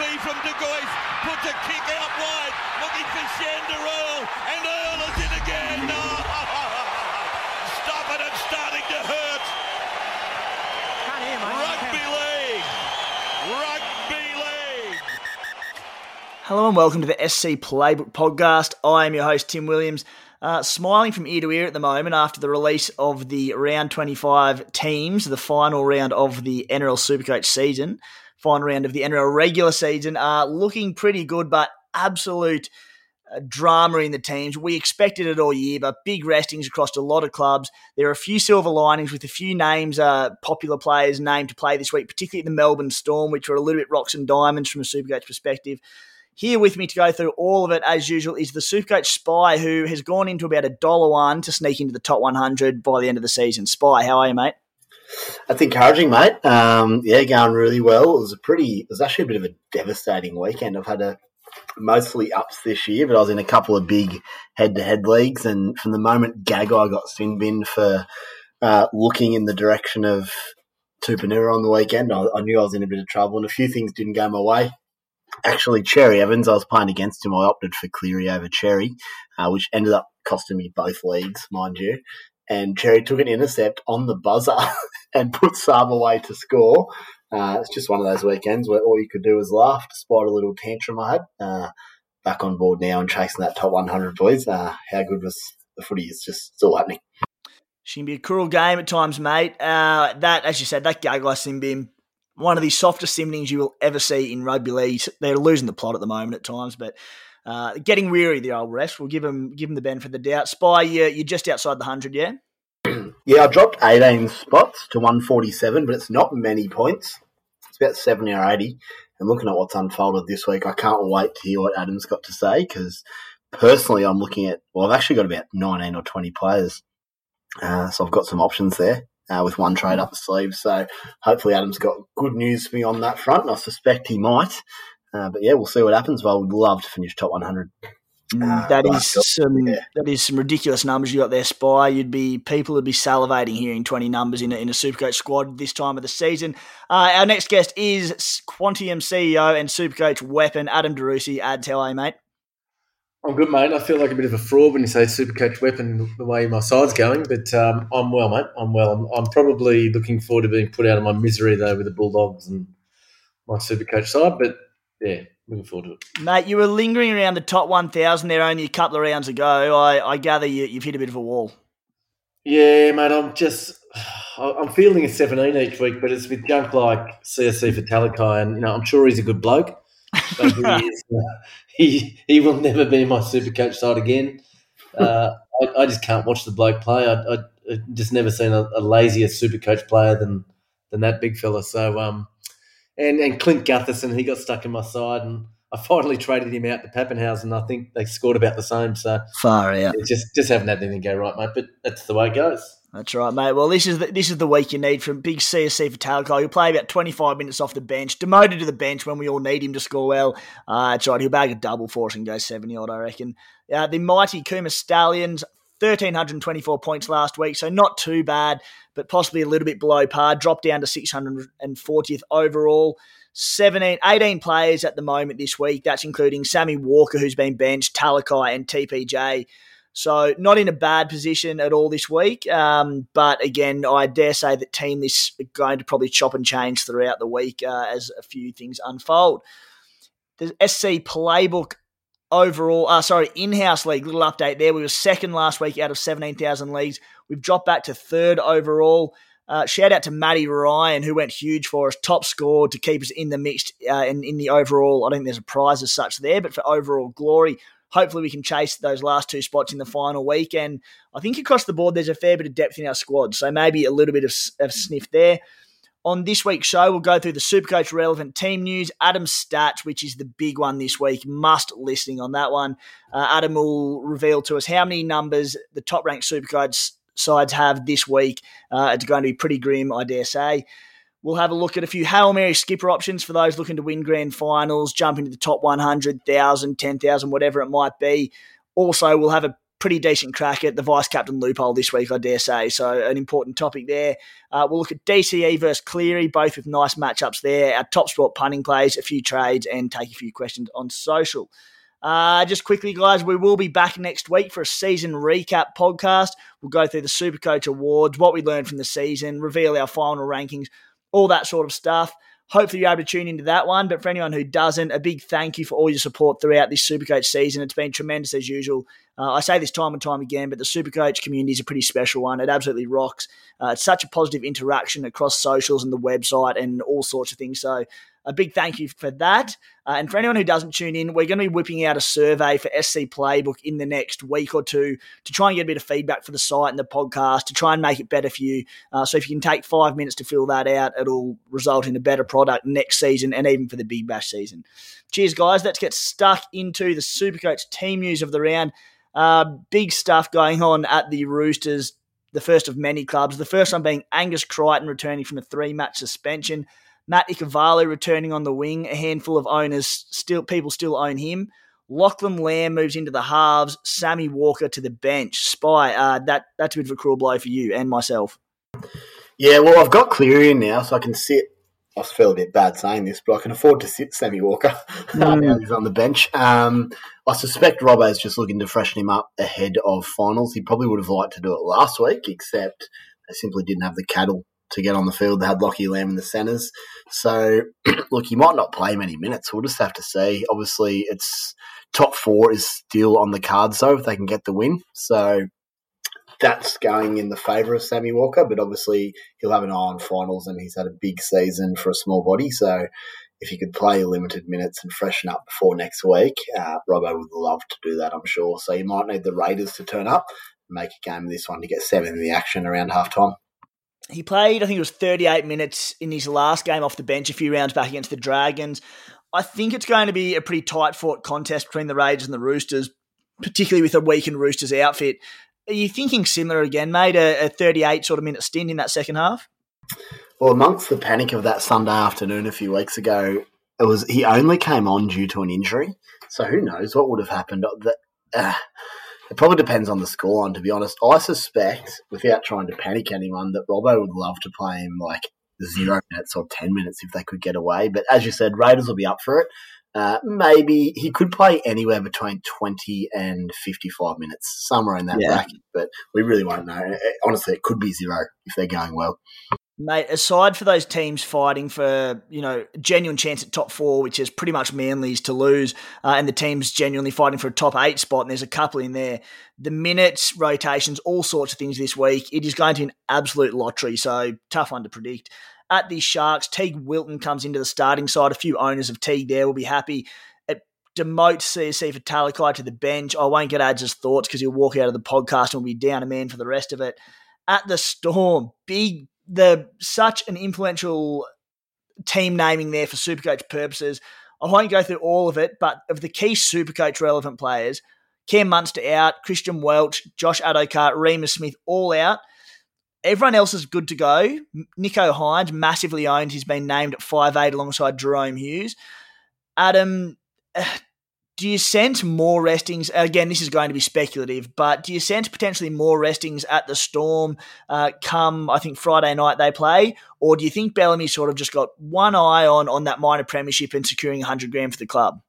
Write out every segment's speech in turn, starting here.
from a would-be from De Gois, puts a kick out wide, looking for Shander Earl, and Earl is in again. No! Stop it, it's starting to hurt. Rugby league. Rugby league. Hello and welcome to the SC Playbook podcast. I am your host, Tim Williams. Uh, smiling from ear to ear at the moment after the release of the round 25 teams, the final round of the NRL Supercoach season, final round of the NRL regular season, are looking pretty good, but absolute uh, drama in the teams. We expected it all year, but big restings across a lot of clubs. There are a few silver linings with a few names, uh, popular players named to play this week, particularly the Melbourne Storm, which are a little bit rocks and diamonds from a Supercoach perspective. Here with me to go through all of it, as usual, is the Supercoach Spy, who has gone into about a dollar one to sneak into the top 100 by the end of the season. Spy, how are you, mate? That's encouraging, mate. Um, yeah, going really well. It was a pretty, it was actually a bit of a devastating weekend. I've had a mostly ups this year, but I was in a couple of big head-to-head leagues, and from the moment Gagai got sin binned for uh, looking in the direction of Tupanera on the weekend, I, I knew I was in a bit of trouble, and a few things didn't go my way actually Cherry Evans. I was playing against him. I opted for Cleary over Cherry, uh, which ended up costing me both leagues, mind you. And Cherry took an intercept on the buzzer and put Saab away to score. Uh, it's just one of those weekends where all you could do was laugh despite a little tantrum I had. Uh, back on board now and chasing that top 100, boys. Uh, how good was the footy? It's just still happening. She can be a cruel game at times, mate. Uh, that, as you said, that Gagai Simbin one of the softest simnings you will ever see in rugby league. They're losing the plot at the moment at times, but uh, getting weary the old rest. We'll give them give them the benefit of the doubt. Spy, you're, you're just outside the hundred, yeah. yeah, I dropped 18 spots to 147, but it's not many points. It's about 70 or 80. And looking at what's unfolded this week, I can't wait to hear what Adam's got to say because personally, I'm looking at, well, I've actually got about 19 or 20 players. Uh, so I've got some options there uh, with one trade up the sleeve. So hopefully Adam's got good news for me on that front. and I suspect he might. Uh, but yeah, we'll see what happens. But I would love to finish top 100. Mm, uh, that is some yeah. that is some ridiculous numbers you got there, Spy. You'd be people would be salivating hearing twenty numbers in a, in a Supercoach squad this time of the season. Uh, our next guest is Quantium CEO and Supercoach weapon Adam Driussi. Ads, how are you, mate? I'm good, mate. I feel like a bit of a fraud when you say Supercoach weapon the way my side's going, but um, I'm well, mate. I'm well. I'm, I'm, probably looking forward to being put out of my misery though with the Bulldogs and my Supercoach side, but yeah, looking forward to it. Mate, you were lingering around the top 1,000 there only a couple of rounds ago. I, I gather you, you've hit a bit of a wall. Yeah, mate. I'm just I'm feeling a 17 each week, but it's with junk like Siosifa Talakai, and you know I'm sure he's a good bloke. But he, is, uh, he, he will never be my super coach side again. Uh, I, I, just can't watch the bloke play. I, I, I just never seen a, a, lazier super coach player than than that big fella. So um, and and Clint Gutherson, he got stuck in my side, and I finally traded him out to Papenhuyzen. I think they scored about the same. So far out, just just haven't had anything go right, mate. But that's the way it goes. That's right, mate. Well, this is the, this is the week you need from big Siosifa Talakai. He'll play about 25 minutes off the bench, demoted to the bench when we all need him to score well. Uh, that's right. He'll bag a double for us and go 70 odd, I reckon. Uh, the mighty Kuma Stallions, 1,324 points last week, so not too bad, but possibly a little bit below par. Dropped down to 640th overall. 17, 18 players at the moment this week. That's including Sammy Walker, who's been benched, Talakai, and TPJ So not in a bad position at all this week. Um, but again, I dare say that team is going to probably chop and change throughout the week uh, as a few things unfold. The SC playbook overall, uh, sorry, in-house league, little update there. We were second last week out of 17,000 leagues. We've dropped back to third overall. Uh, shout out to Matty Ryan, who went huge for us, top score to keep us in the mixed uh, in, in the overall. I don't think there's a prize as such there, but for overall glory, hopefully we can chase those last two spots in the final week. And I think across the board, there's a fair bit of depth in our squad, so maybe a little bit of, of sniff there. On this week's show, we'll go through the Supercoach relevant team news, Adam's stats, which is the big one this week. Must listening on that one. Uh, Adam will reveal to us how many numbers the top ranked Supercoach sides have this week. Uh, it's going to be pretty grim, I dare say. We'll have a look at a few Hail Mary skipper options for those looking to win grand finals, jump into the top 100,000, 10,000, whatever it might be. Also, we'll have a pretty decent crack at the vice captain loophole this week, I dare say. So, an important topic there. Uh, we'll look at DCE versus Cleary, both with nice matchups there. Our top sport punting plays, a few trades, and take a few questions on social. Uh, just quickly, guys, we will be back next week for a season recap podcast. We'll go through the Supercoach Awards, what we learned from the season, reveal our final rankings, all that sort of stuff. Hopefully, you're able to tune into that one. But for anyone who doesn't, a big thank you for all your support throughout this Supercoach season. It's been tremendous as usual. Uh, I say this time and time again, but the Supercoach community is a pretty special one. It absolutely rocks. Uh, it's such a positive interaction across socials and the website and all sorts of things. So a big thank you for that. Uh, and for anyone who doesn't tune in, we're going to be whipping out a survey for SC Playbook in the next week or two to try and get a bit of feedback for the site and the podcast to try and make it better for you. Uh, so if you can take five minutes to fill that out, it'll result in a better product next season and even for the Big Bash season. Cheers, guys. Let's get stuck into the Supercoach team news of the round. Uh, big stuff going on at the Roosters, the first of many clubs. The first one being Angus Crichton returning from a three match suspension. Matt Ikuvalu returning on the wing. A handful of owners still people still own him. Lachlan Lamb moves into the halves. Sammy Walker to the bench. Spy, uh, that that's a bit of a cruel blow for you and myself. Yeah, well, I've got Cleary in now, so I can sit. I feel a bit bad saying this, but I can afford to sit Sammy Walker mm. he's on the bench. Um, I suspect Robbo's just looking to freshen him up ahead of finals. He probably would have liked to do it last week, except they simply didn't have the cattle to get on the field. They had Lockie Lamb in the centres. So, look, he might not play many minutes. We'll just have to see. Obviously, it's top four is still on the cards, though, if they can get the win. So, that's going in the favour of Sammy Walker, but obviously he'll have an eye on finals and he's had a big season for a small body. So, if he could play limited minutes and freshen up before next week, uh, Robbo would love to do that, I'm sure. So, you might need the Raiders to turn up make a game of this one to get seven in the action around half time. He played, I think it was 38 minutes in his last game off the bench a few rounds back against the Dragons. I think it's going to be a pretty tight fought contest between the Raiders and the Roosters, particularly with a weakened Roosters outfit. Are you thinking similar again, mate? A, a 38 sort of minute stint in that second half? Well, amongst the panic of that Sunday afternoon a few weeks ago, it was he only came on due to an injury. So who knows what would have happened? That, uh, it probably depends on the scoreline, to be honest. I suspect, without trying to panic anyone, that Robbo would love to play him like zero minutes or 10 minutes if they could get away. But as you said, Raiders will be up for it. Uh, maybe he could play anywhere between 20 and 55 minutes, somewhere in that yeah. bracket, but we really won't know. Honestly, it could be zero if they're going well. Mate, aside for those teams fighting for, you know, genuine chance at top four, which is pretty much Manly's to lose, uh, and the teams genuinely fighting for a top eight spot, and there's a couple in there, the minutes, rotations, all sorts of things this week, it is going to be an absolute lottery, so tough one to predict. At the Sharks, Teig Wilton comes into the starting side. A few owners of Teague there will be happy. It demotes Siosifa Talakai to the bench. I won't get Ads' thoughts because he'll walk out of the podcast and we'll be down a man for the rest of it. At the Storm, big the such an influential team naming there for Supercoach purposes. I won't go through all of it, but of the key Supercoach relevant players, Cam Munster out, Christian Welch, Josh Addo-Carr, Smith all out. Everyone else is good to go. Nicho Hynes, massively owned. He's been named at five eight alongside Jahrome Hughes. Adam, do you sense more restings? Again, this is going to be speculative, but do you sense potentially more restings at the Storm uh, come, I think, Friday night they play? Or do you think Bellamy sort of just got one eye on, on that minor premiership and securing 100 grand for the club?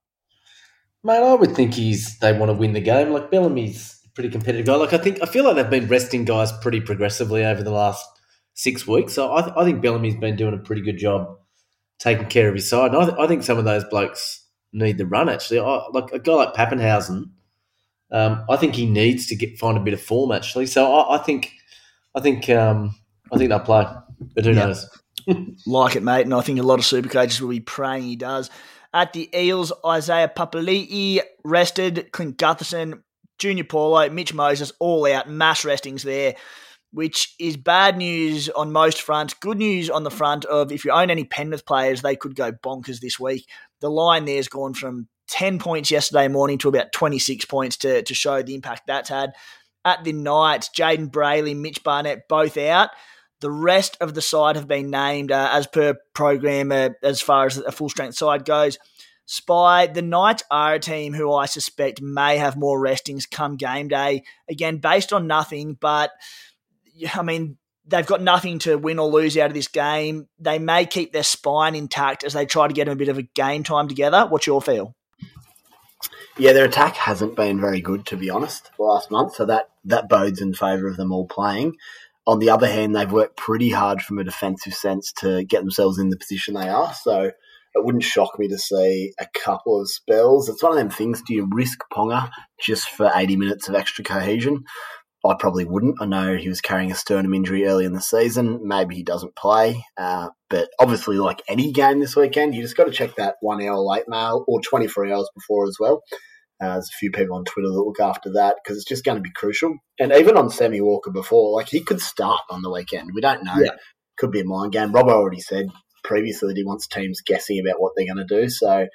Mate, I would think he's they want to win the game. Like Bellamy's pretty competitive guy. Like I think I feel like they've been resting guys pretty progressively over the last six weeks. So I, th- I think Bellamy's been doing a pretty good job taking care of his side. And I, th- I think some of those blokes need the run. Actually, I, like a guy like Papenhuyzen, um, I think he needs to get find a bit of form. Actually, so I, I think I think um, I think they'll play, but who knows? like it, mate. And I think a lot of super coaches will be praying he does. At the Eels, Isaiah Papali'i rested, Clint Gutherson, Junior Paulo, Mitch Moses, all out, mass restings there, which is bad news on most fronts. Good news on the front of if you own any Penrith players, they could go bonkers this week. The line there's gone from 10 points yesterday morning to about 26 points to, to show the impact that's had. At the Knights, Jayden Brailey, Mitch Barnett, both out. The rest of the side have been named uh, as per program uh, as far as a full strength side goes. Spy, the Knights are a team who I suspect may have more restings come game day. Again, based on nothing, but I mean, they've got nothing to win or lose out of this game. They may keep their spine intact as they try to get a bit of a game time together. What's your feel? Yeah, their attack hasn't been very good, to be honest, last month. So that, that bodes in favour of them all playing. On the other hand, they've worked pretty hard from a defensive sense to get themselves in the position they are. So it wouldn't shock me to see a couple of spells. It's one of them things. Do you risk Ponga just for 80 minutes of extra cohesion? I probably wouldn't. I know he was carrying a sternum injury early in the season. Maybe he doesn't play. Uh, but obviously, like any game this weekend, you just got to check that one hour late mail or 24 hours before as well. Uh, there's a few people on Twitter that look after that because it's just going to be crucial. And even on Sammy Walker before, like he could start on the weekend. We don't know. Yeah. Could be a mind game. Robbo already said previously that he wants teams guessing about what they're going to do. So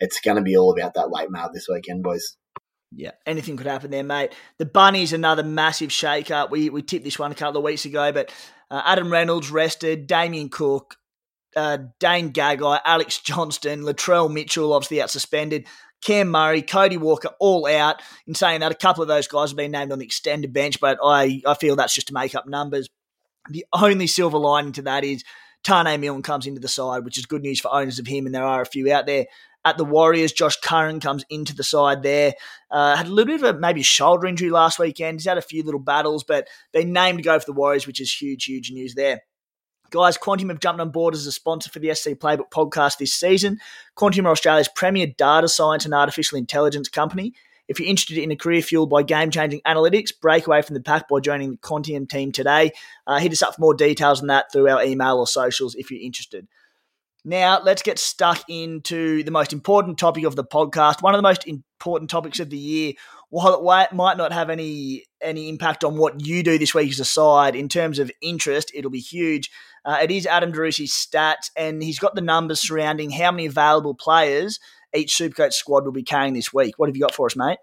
it's going to be all about that late mail this weekend, boys. Yeah, anything could happen there, mate. The Bunnies, another massive shake-up. We, we tipped this one a couple of weeks ago, but uh, Adam Reynolds rested, Damien Cook, uh, Dane Gagai, Alex Johnston, Latrell Mitchell, obviously out suspended. Cam Murray, Cody Walker, all out. In saying that, a couple of those guys have been named on the extended bench, but I, I feel that's just to make up numbers. The only silver lining to that is Taane Milne comes into the side, which is good news for owners of him, and there are a few out there. At the Warriors, Josh Curran comes into the side there. Uh, had a little bit of a maybe a shoulder injury last weekend. He's had a few little battles, but they named to go for the Warriors, which is huge, huge news there. Guys, Quantium have jumped on board as a sponsor for the SC Playbook podcast this season. Quantium are Australia's premier data science and artificial intelligence company. If you're interested in a career fueled by game changing analytics, break away from the pack by joining the Quantium team today. Uh, hit us up for more details on that through our email or socials if you're interested. Now, let's get stuck into the most important topic of the podcast, one of the most important topics of the year. While it might not have any any impact on what you do this week as a side in terms of interest, it'll be huge. Uh, it is Adam Driussi's stats, and he's got the numbers surrounding how many available players each Supercoach squad will be carrying this week. What have you got for us, mate?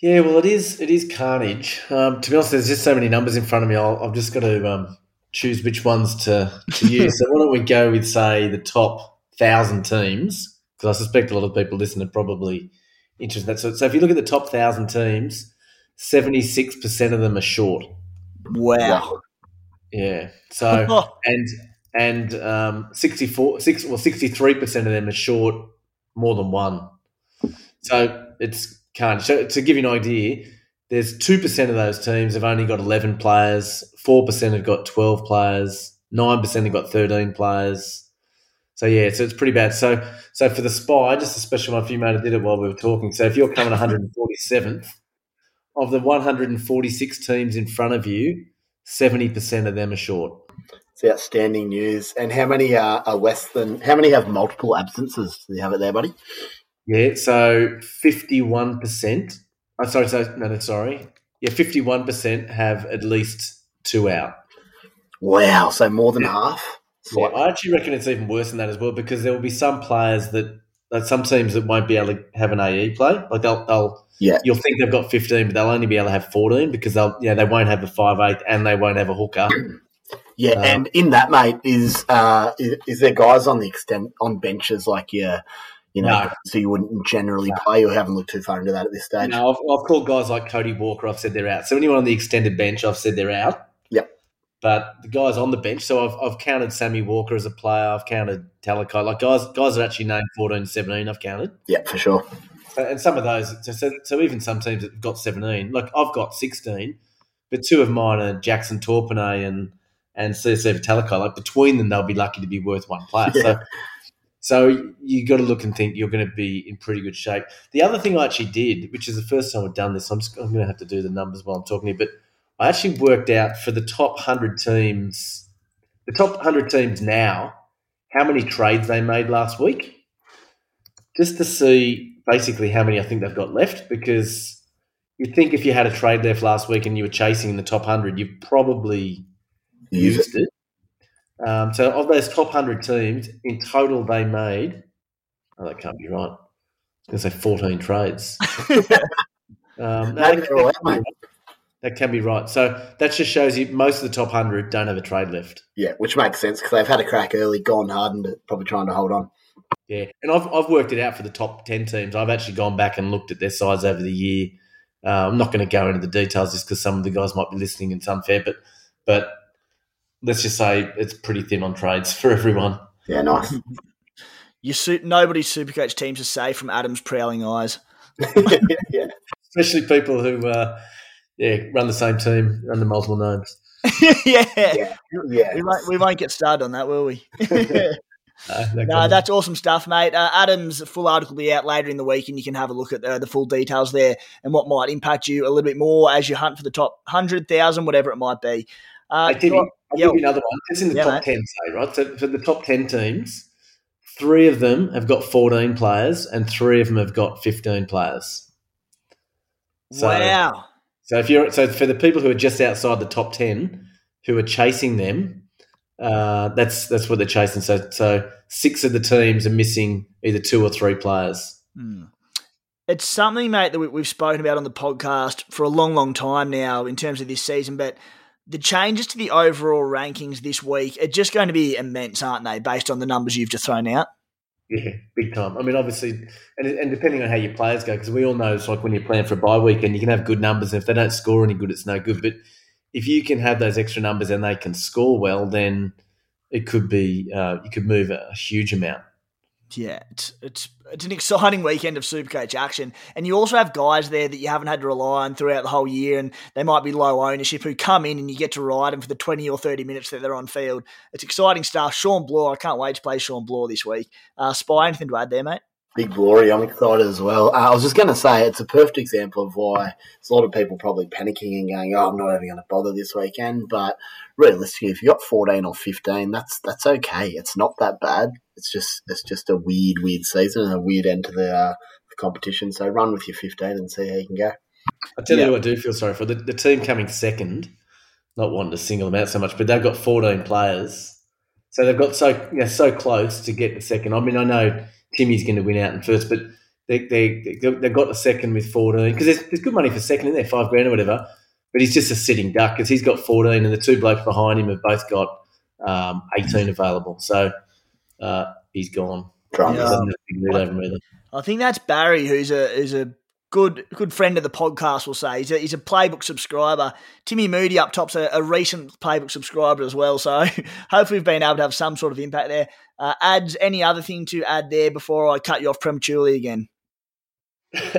Yeah, well, it is it is carnage. Um, to be honest, there's just so many numbers in front of me. i have just got to um, choose which ones to, to use. so why don't we go with say the top thousand teams? Because I suspect a lot of people listening are probably interested in that. So, so if you look at the top thousand teams, seventy six percent of them are short. Wow. Yeah. So and and um, 64, six, well, 63% of them are short more than one. So it's can't. So to give you an idea, there's 2% of those teams have only got 11 players, 4% have got 12 players, 9% have got 13 players. So yeah, so it's pretty bad. So so for the spy, just a special one for you, mate. I did it while we were talking. So if you're coming 147th of the 146 teams in front of you, 70% of them are short. It's outstanding news. And how many are, are less than, how many have multiple absences? Do you have it there, buddy? Yeah, so 51%. Oh, sorry, so, no, no, sorry. Yeah, 51% have at least two out. Wow, so more than yeah. half? Yeah, I actually reckon it's even worse than that as well because there will be some players that, that some teams that won't be able to have an AE play. Like they'll, they'll yeah. You'll think they've got 15, but they'll only be able to have 14 because they'll, yeah, they won't have a five eight and they won't have a hooker. Yeah, um, and in that, mate, is, uh, is, is there guys on the extent on benches like yeah, you know, no. so you wouldn't generally no. play. You haven't looked too far into that at this stage. No, I've, I've, called guys like Cody Walker. I've said they're out. So anyone on the extended bench, I've said they're out. Yep. But the guys on the bench, so I've, I've counted Sammy Walker as a player. I've counted Talakai. Like guys, guys are actually named 14, 17. I've counted. Yeah, for sure. So, and some of those, so, so even some teams that have got 17, like I've got 16, but two of mine are Jackson Topine and and CC Talakai. Like between them, they'll be lucky to be worth one player. Yeah. So, so you got to look and think you're going to be in pretty good shape. The other thing I actually did, which is the first time I've done this, I'm, just, I'm going to have to do the numbers while I'm talking here, but I actually worked out for the top 100 teams, the top 100 teams now, how many trades they made last week, just to see basically how many I think they've got left. Because you'd think if you had a trade left last week and you were chasing in the top 100, you've probably used it. Um, so of those top 100 teams, in total they made, oh, that can't be right. I was going to say 14 trades. um, no, that, that can be right. So that just shows you most of the top 100 don't have a trade left. Yeah, which makes sense because they've had a crack early, gone hard, and probably trying to hold on. Yeah, and I've, I've worked it out for the top 10 teams. I've actually gone back and looked at their size over the year. Uh, I'm not going to go into the details just because some of the guys might be listening and it's unfair, but but let's just say it's pretty thin on trades for everyone. Yeah, nice. you suit nobody's supercoach teams are safe from Adam's prowling eyes. yeah, especially people who uh, yeah run the same team under multiple names. yeah, yeah, yeah. We won't, we won't get started on that, will we? Uh, no, that's awesome stuff, mate. Uh, Adam's full article will be out later in the week, and you can have a look at uh, the full details there and what might impact you a little bit more as you hunt for the top 100,000, whatever it might be. Uh, hey, Timmy, I'll give you another one. It's in the yeah, top mate. 10, say, right? So for the top 10 teams, three of them have got 14 players and three of them have got 15 players. So, wow. So if you're so for the people who are just outside the top 10 who are chasing them, uh, that's that's what they're chasing. So so six of the teams are missing either two or three players. Hmm. It's something, mate, that we've spoken about on the podcast for a long, long time now in terms of this season, but – the changes to the overall rankings this week are just going to be immense, aren't they, based on the numbers you've just thrown out? Yeah, big time. I mean, obviously, and, and depending on how your players go, because we all know it's like when you're playing for a bye week and you can have good numbers, and if they don't score any good, it's no good. But if you can have those extra numbers and they can score well, then it could be uh, you could move a huge amount yeah, it's it's it's an exciting weekend of Supercoach action, and you also have guys there that you haven't had to rely on throughout the whole year, and they might be low ownership who come in and you get to ride them for the twenty or thirty minutes that they're on field. It's exciting stuff. Shaun Blore, I can't wait to play Shaun Blore this week. Uh, Spy, anything to add there, mate? Big glory. I'm excited as well. Uh, I was just going to say it's a perfect example of why there's a lot of people probably panicking and going, "Oh, I'm not even going to bother this weekend." But realistically, if you got 14 or 15, that's that's okay. It's not that bad. It's just it's just a weird, weird season and a weird end to the, uh, the competition. So run with your 15 and see how you can go. I tell yeah. you who I do feel sorry for the, the team coming second. Not wanting to single them out so much, but they've got 14 players, so they've got so you know, so close to get the second. I mean, I know Timmy's going to win out in first, but they, they, they've got the second with 14 because there's, there's good money for second in there, five grand or whatever. But he's just a sitting duck because he's got 14 and the two blokes behind him have both got um, 18 available. So uh, he's gone. Yeah. I think that's Barry, who's a who's a good good friend of the podcast. Will say he's a, he's a playbook subscriber. Timmy Moody up top's a, a recent playbook subscriber as well. So hopefully we've been able to have some sort of impact there. Uh, adds any other thing to add there before I cut you off prematurely again?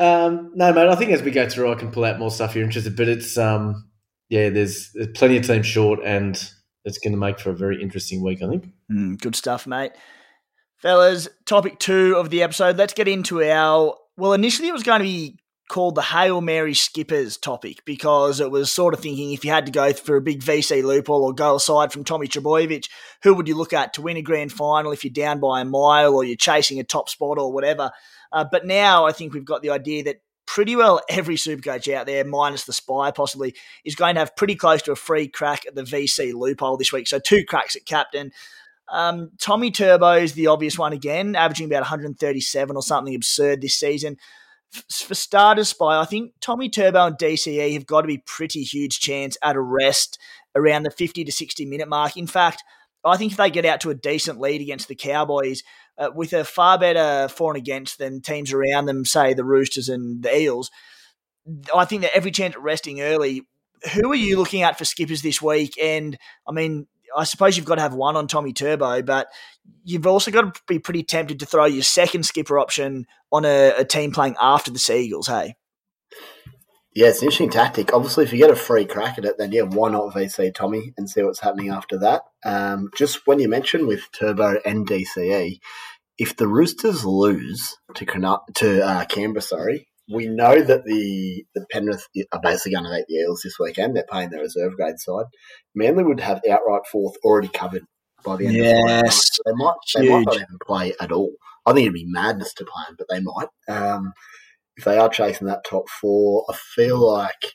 um, no, mate. I think as we go through, I can pull out more stuff you're interested. But it's um, yeah, there's, there's plenty of teams short, and it's going to make for a very interesting week. I think. Mm, good stuff, mate. Fellas, topic two of the episode. Let's get into our. Well, initially it was going to be called the Hail Mary Skippers topic because it was sort of thinking if you had to go for a big VC loophole or go aside from Tommy Trbojevic, who would you look at to win a grand final if you're down by a mile or you're chasing a top spot or whatever? Uh, but now I think we've got the idea that pretty well every supercoach out there, minus the spy possibly, is going to have pretty close to a free crack at the VC loophole this week. So two cracks at captain. Um, Tommy Turbo is the obvious one again, averaging about 137 or something absurd this season for starters, Spy, I think Tommy Turbo and DCE have got to be pretty huge chance at a rest around the 50 to 60 minute mark. In fact, I think if they get out to a decent lead against the Cowboys uh, with a far better for and against than teams around them, say the Roosters and the Eels, I think that every chance at resting early. Who are you looking at for skippers this week? And I mean, I suppose you've got to have one on Tommy Turbo, but you've also got to be pretty tempted to throw your second skipper option on a, a team playing after the Seagulls, hey? Yeah, it's an interesting tactic. Obviously, if you get a free crack at it, then yeah, why not VC Tommy and see what's happening after that? Um, just when you mentioned with Turbo and DCE, if the Roosters lose to to uh, Canberra, sorry, we know that the the Penrith are basically going to make the Eels this weekend. They're playing their reserve grade side. Manly would have outright fourth already covered by the end yes. of the They might they might not even play at all. I think it'd be madness to play them, but they might. Um, if they are chasing that top four, I feel like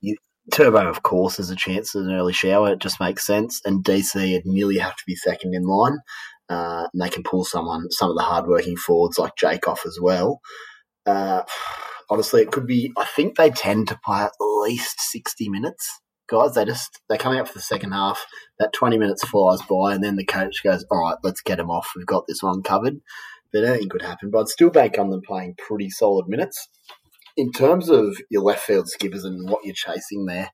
you, Turbo, of course, has a chance at an early shower. It just makes sense. And DC would nearly have to be second in line. Uh, and they can pull someone, some of the hardworking forwards like Jake off as well. Uh, honestly, it could be. I think they tend to play at least sixty minutes, guys. They just they come out for the second half. That twenty minutes flies by, and then the coach goes, "All right, let's get them off. We've got this one covered." But anything could happen. But I'd still bank on them playing pretty solid minutes. In terms of your left field skippers and what you're chasing there,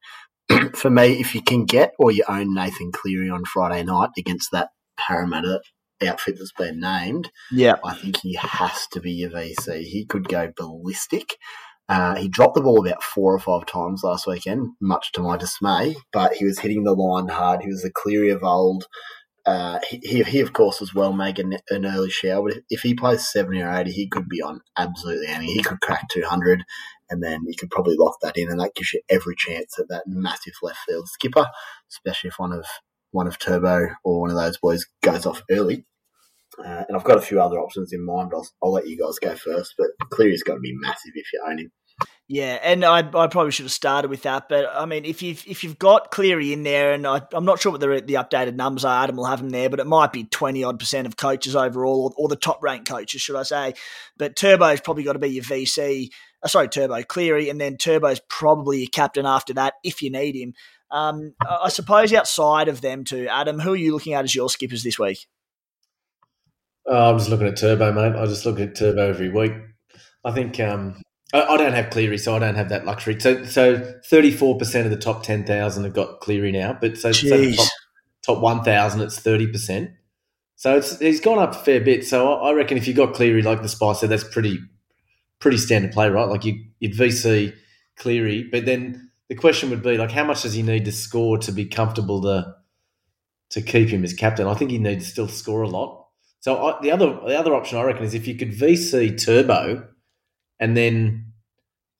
for me, if you can get or you own Nathan Cleary on Friday night against that Parramatta outfit that's been named, yeah, I think he has to be your VC. He could go ballistic. Uh, he dropped the ball about four or five times last weekend, much to my dismay, but he was hitting the line hard. He was the Cleary of old. Uh, he, he, of course, was well making an early shower, but if he plays 70 or 80, he could be on absolutely any. He could crack 200, and then you could probably lock that in, and that gives you every chance at that massive left field skipper, especially if one of one of Turbo or one of those boys goes off early. Uh, and I've got a few other options in mind, but I'll, I'll let you guys go first. But Cleary's got to be massive if you own him. Yeah, and I, I probably should have started with that, but I mean, if you've if you've got Cleary in there, and I, am not sure what the the updated numbers are, Adam will have them there, but it might be twenty odd percent of coaches overall, or, or the top ranked coaches, should I say? But Turbo's probably got to be your VC. Uh, sorry, Turbo Cleary, and then Turbo's probably your captain after that if you need him. Um, I suppose outside of them two, Adam, who are you looking at as your skippers this week? Oh, I'm just looking at Turbo, mate. I just look at Turbo every week. I think um, I, I, don't have Cleary, so I don't have that luxury. So, so 34% of the top 10,000 have got Cleary now, but so, so the top, top 1,000, it's 30%. So it's he's gone up a fair bit. So I, I reckon if you got Cleary, like the Spicer, that's pretty pretty standard play, right? Like you, you'd VC Cleary, but then the question would be like, how much does he need to score to be comfortable to to keep him as captain? I think he needs to still score a lot. So I, the other the other option I reckon is if you could VC Turbo, and then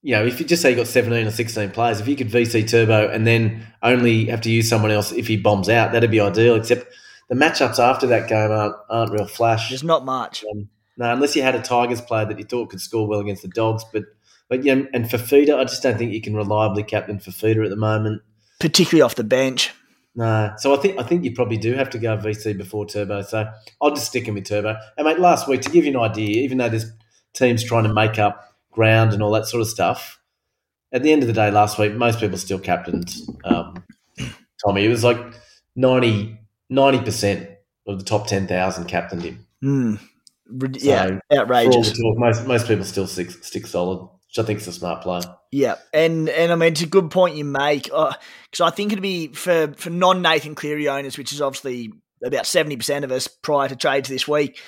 you know if you just say you got seventeen or sixteen players, if you could VC Turbo and then only have to use someone else if he bombs out, that'd be ideal. Except the matchups after that game aren't aren't real flash. There's not much. Um, no, unless you had a Tigers player that you thought could score well against the Dogs, but but yeah, and Fifita, I just don't think you can reliably captain Fifita at the moment, particularly off the bench. No, so I think I think you probably do have to go VC before Turbo. So I'll just stick him with Turbo. And mate, last week to give you an idea, even though this teams trying to make up ground and all that sort of stuff, at the end of the day, last week most people still captained um, Tommy. It was like 90 percent of the top ten thousand captained him. Mm. Yeah, so outrageous. Talk, most most people still stick stick solid which I think is a smart play. Yeah, and and I mean it's a good point you make because uh, I think it'd be for for non Nathan Cleary owners, which is obviously about seventy percent of us prior to trades this week.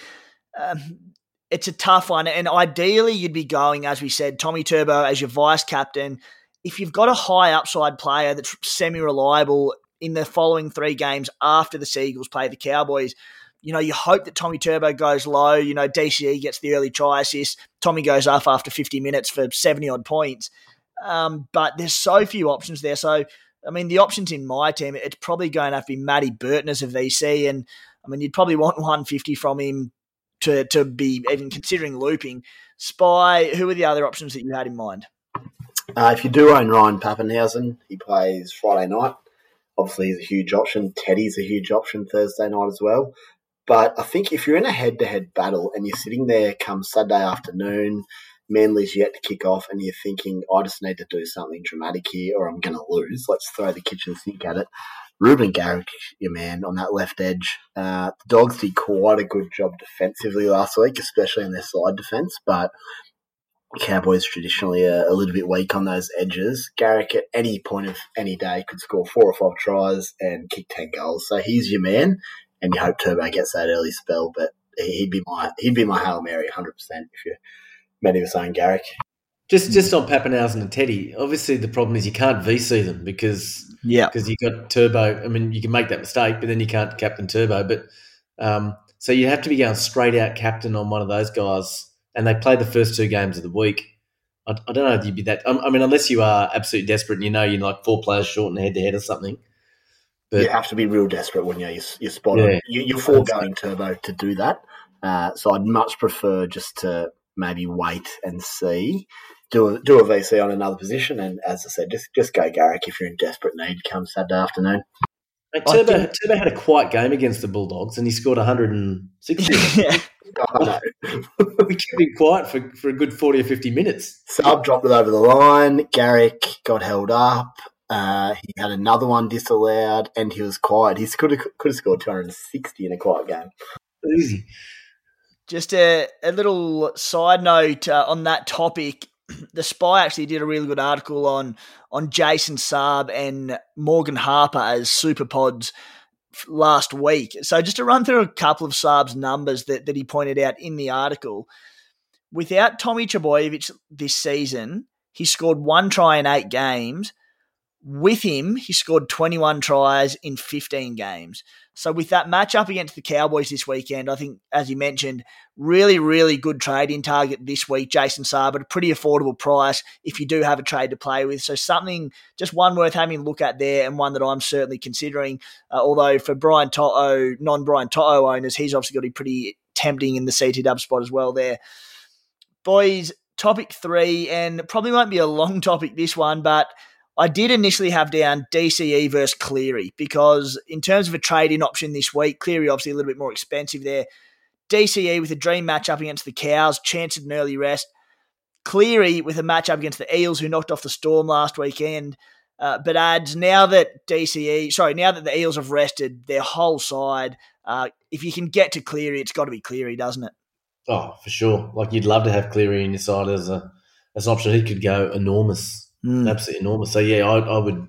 Um, it's a tough one, and ideally you'd be going, as we said, Tommy Turbo as your vice captain. If you've got a high upside player that's semi reliable in the following three games after the Seagulls play the Cowboys, you know, you hope that Tommy Turbo goes low. You know, DCE gets the early try assist. Tommy goes off after 50 minutes for 70 odd points. Um, but there's so few options there. So, I mean, the options in my team, it's probably going to have to be Matty Burton as a VC. And, I mean, you'd probably want 150 from him to, to be even considering looping. Spy, who are the other options that you had in mind? Uh, if you do own Ryan Papenhuyzen, he plays Friday night. Obviously, he's a huge option. Teddy's a huge option Thursday night as well. But I think if you're in a head to head battle and you're sitting there come Saturday afternoon, Manly's yet to kick off, and you're thinking, I just need to do something dramatic here or I'm going to lose, let's throw the kitchen sink at it. Reuben Garrick, your man, on that left edge. Uh, the Dogs did quite a good job defensively last week, especially in their side defence, but Cowboys traditionally are a little bit weak on those edges. Garrick at any point of any day could score four or five tries and kick ten goals. So he's your man, and you hope Turbo gets that early spell. But he'd be my he'd be my hail mary, hundred percent. If you many were saying Garrick. Just just on Papenhuyzen and Teddy. Obviously, the problem is you can't VC them because yeah, because you got Turbo. I mean, you can make that mistake, but then you can't captain Turbo. But um, so you have to be going straight out captain on one of those guys and they play the first two games of the week. I, I don't know if you'd be that. I mean, unless you are absolutely desperate and you know you're like four players short and head to head or something. But, you have to be real desperate when you're, you're spot on. Yeah, you, are foregoing turbo to do that. Uh, so I'd much prefer just to maybe wait and see, do a, do a VC on another position, and as I said, just just go Garrick if you're in desperate need come Saturday afternoon. Hey, Turbo, think, Turbo had a quiet game against the Bulldogs, and he scored 160. yeah. I we kept him quiet for, for a good 40 or 50 minutes. Sub dropped it over the line. Garrick got held up. Uh, he had another one disallowed, and he was quiet. He could have could have scored 260 in a quiet game. Easy. Just a, a little side note uh, on that topic. The Spy actually did a really good article on on Jason Saab and Morgan Harper as super pods last week. So just to run through a couple of Saab's numbers that, that he pointed out in the article. Without Tommy Trbojevic this season, he scored one try in eight games. With him, he scored 21 tries in 15 games. So with that matchup against the Cowboys this weekend, I think, as you mentioned, really, really good trade in target this week. Jason Saab at a pretty affordable price if you do have a trade to play with. So something, just one worth having a look at there, and one that I'm certainly considering. Uh, although for Brian To'o, non-Brian To'o owners, he's obviously got to be pretty tempting in the CT dub spot as well. There, boys. Topic three, and probably won't be a long topic this one, but I did initially have down DCE versus Cleary because, in terms of a trading option this week, Cleary obviously a little bit more expensive there. DCE with a dream matchup against the Cows, chance of an early rest. Cleary with a matchup against the Eels, who knocked off the Storm last weekend. Uh, but adds now that DCE, sorry, now that the Eels have rested their whole side, uh, if you can get to Cleary, it's got to be Cleary, doesn't it? Oh, for sure. Like you'd love to have Cleary in your side as a as an option. He could go enormous Mm. Absolutely enormous. So yeah, I, I, would.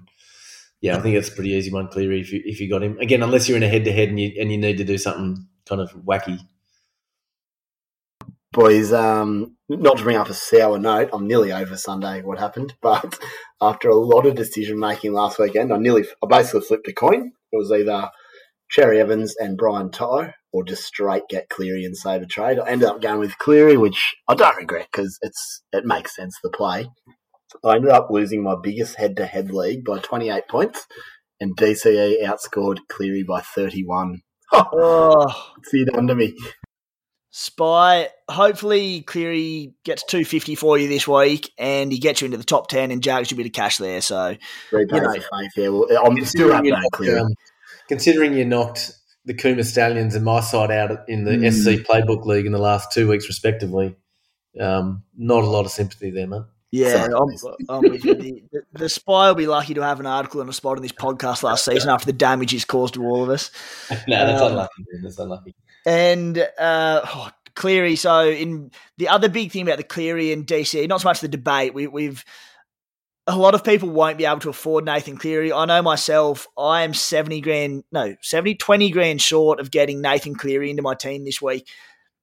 Yeah, I think it's a pretty easy one, Cleary, if you if you got him again, unless you're in a head to head and you and you need to do something kind of wacky. Boys, um, not to bring up a sour note, I'm nearly over Sunday. What happened? But after a lot of decision making last weekend, I nearly, I basically flipped a coin. It was either Cherry Evans and Brian To'o, or just straight get Cleary and save a trade. I ended up going with Cleary, which I don't regret because it's it makes sense the play. I ended up losing my biggest head to head league by 28 points, and DCE outscored Cleary by 31. Oh, see it under me. Spy, hopefully Cleary gets 250 for you this week and he gets you into the top 10 and jags you a bit of cash there. So, you know, faith, yeah. Well, I'm still up that Cleary. Um, considering you knocked the Kuma Stallions and my side out in the mm. SC Playbook League in the last two weeks, respectively, um, not a lot of sympathy there, man. Yeah, I'm, I'm, with you. The, the, Spy will be lucky to have an article on a spot on this podcast last season after the damage he's caused to all of us. no, that's um, unlucky. That's unlucky. And uh, oh, Cleary. So, in the other big thing about the Cleary and DC, not so much the debate. We, we've a lot of people won't be able to afford Nathan Cleary. I know myself, I am 70 grand, no, 70, 20 grand short of getting Nathan Cleary into my team this week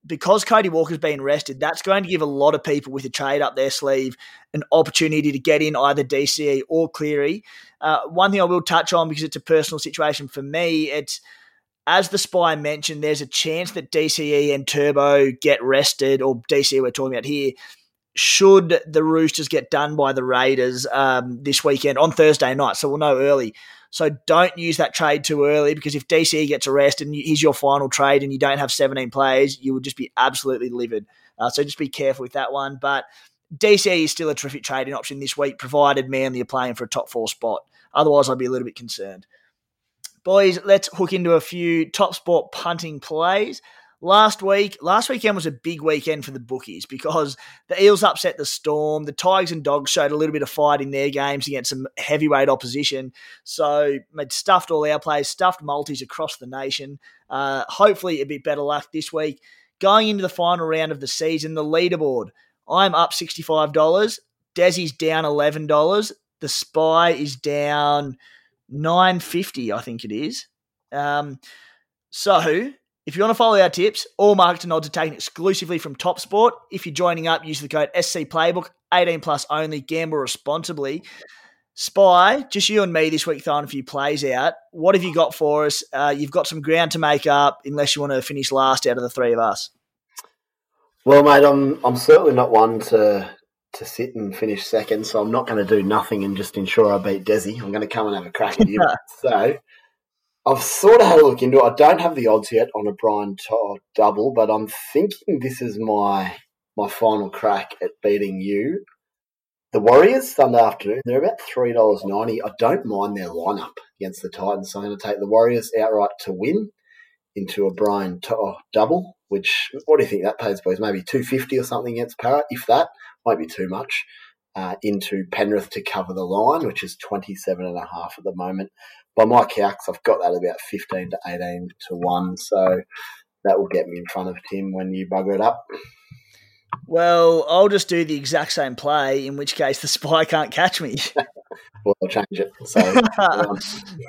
because Cody Walker's been rested, that's going to give a lot of people with a trade up their sleeve an opportunity to get in either DCE or Cleary. Uh, one thing I will touch on because it's a personal situation for me, it's as the spy mentioned, there's a chance that DCE and Turbo get rested, or DCE we're talking about here, should the Roosters get done by the Raiders um, this weekend on Thursday night. So we'll know early. So don't use that trade too early because if DCE gets arrested and he's your final trade and you don't have 17 players, you would just be absolutely livid. Uh, so just be careful with that one. But DCE is still a terrific trading option this week, provided Manly are playing for a top four spot. Otherwise, I'd be a little bit concerned. Boys, let's hook into a few top sport punting plays last week, last weekend was a big weekend for the bookies because the Eels upset the Storm. The Tigers and Dogs showed a little bit of fight in their games against some heavyweight opposition. So, stuffed all our players, stuffed multis across the nation. Uh, hopefully, a bit better luck this week. Going into the final round of the season, the leaderboard I'm up $65. Desi's down $11. The Spy is down 950 I think it is. Um, so if you want to follow our tips, all markets and odds are taken exclusively from Top Sport. If you're joining up, use the code SC Playbook, 18 plus only, gamble responsibly. Spy, just you and me this week throwing a few plays out. What have you got for us? Uh, you've got some ground to make up, unless you want to finish last out of the three of us. Well, mate, I'm I'm certainly not one to to sit and finish second, so I'm not going to do nothing and just ensure I beat Desi. I'm going to come and have a crack at you. so I've sort of had a look into it. I don't have the odds yet on a Brian To'o double, but I'm thinking this is my my final crack at beating you. The Warriors Sunday afternoon, they're about three dollars ninety. I don't mind their lineup against the Titans, so I'm going to take the Warriors outright to win into a Brian To'o double. Which what do you think that pays, boys? Maybe two fifty or something against Parra, if that might be too much. Uh, into Penrith to cover the line, which is 27 and a half at the moment. By my calcs, I've got that about 15 to 18 to 1. So that will get me in front of Tim when you bugger it up. Well, I'll just do the exact same play, in which case the spy can't catch me. well, I'll change it. So, no,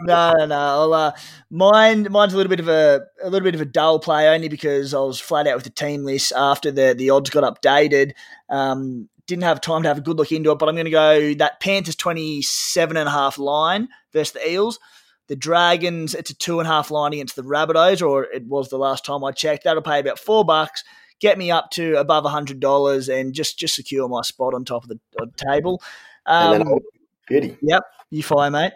no, no. I'll, uh, mine, mine's a little bit of a, a little bit of a dull play, only because I was flat out with the team list after the the odds got updated. Um, didn't have time to have a good look into it, but I'm going to go that Panthers 27 and a half line versus the Eels. The Dragons, it's a two and a half line against the Rabbitohs, or it was the last time I checked. That'll pay about four bucks get me up to above hundred dollars and just just secure my spot on top of the, of the table. Um, beauty. Yep, you fire, mate.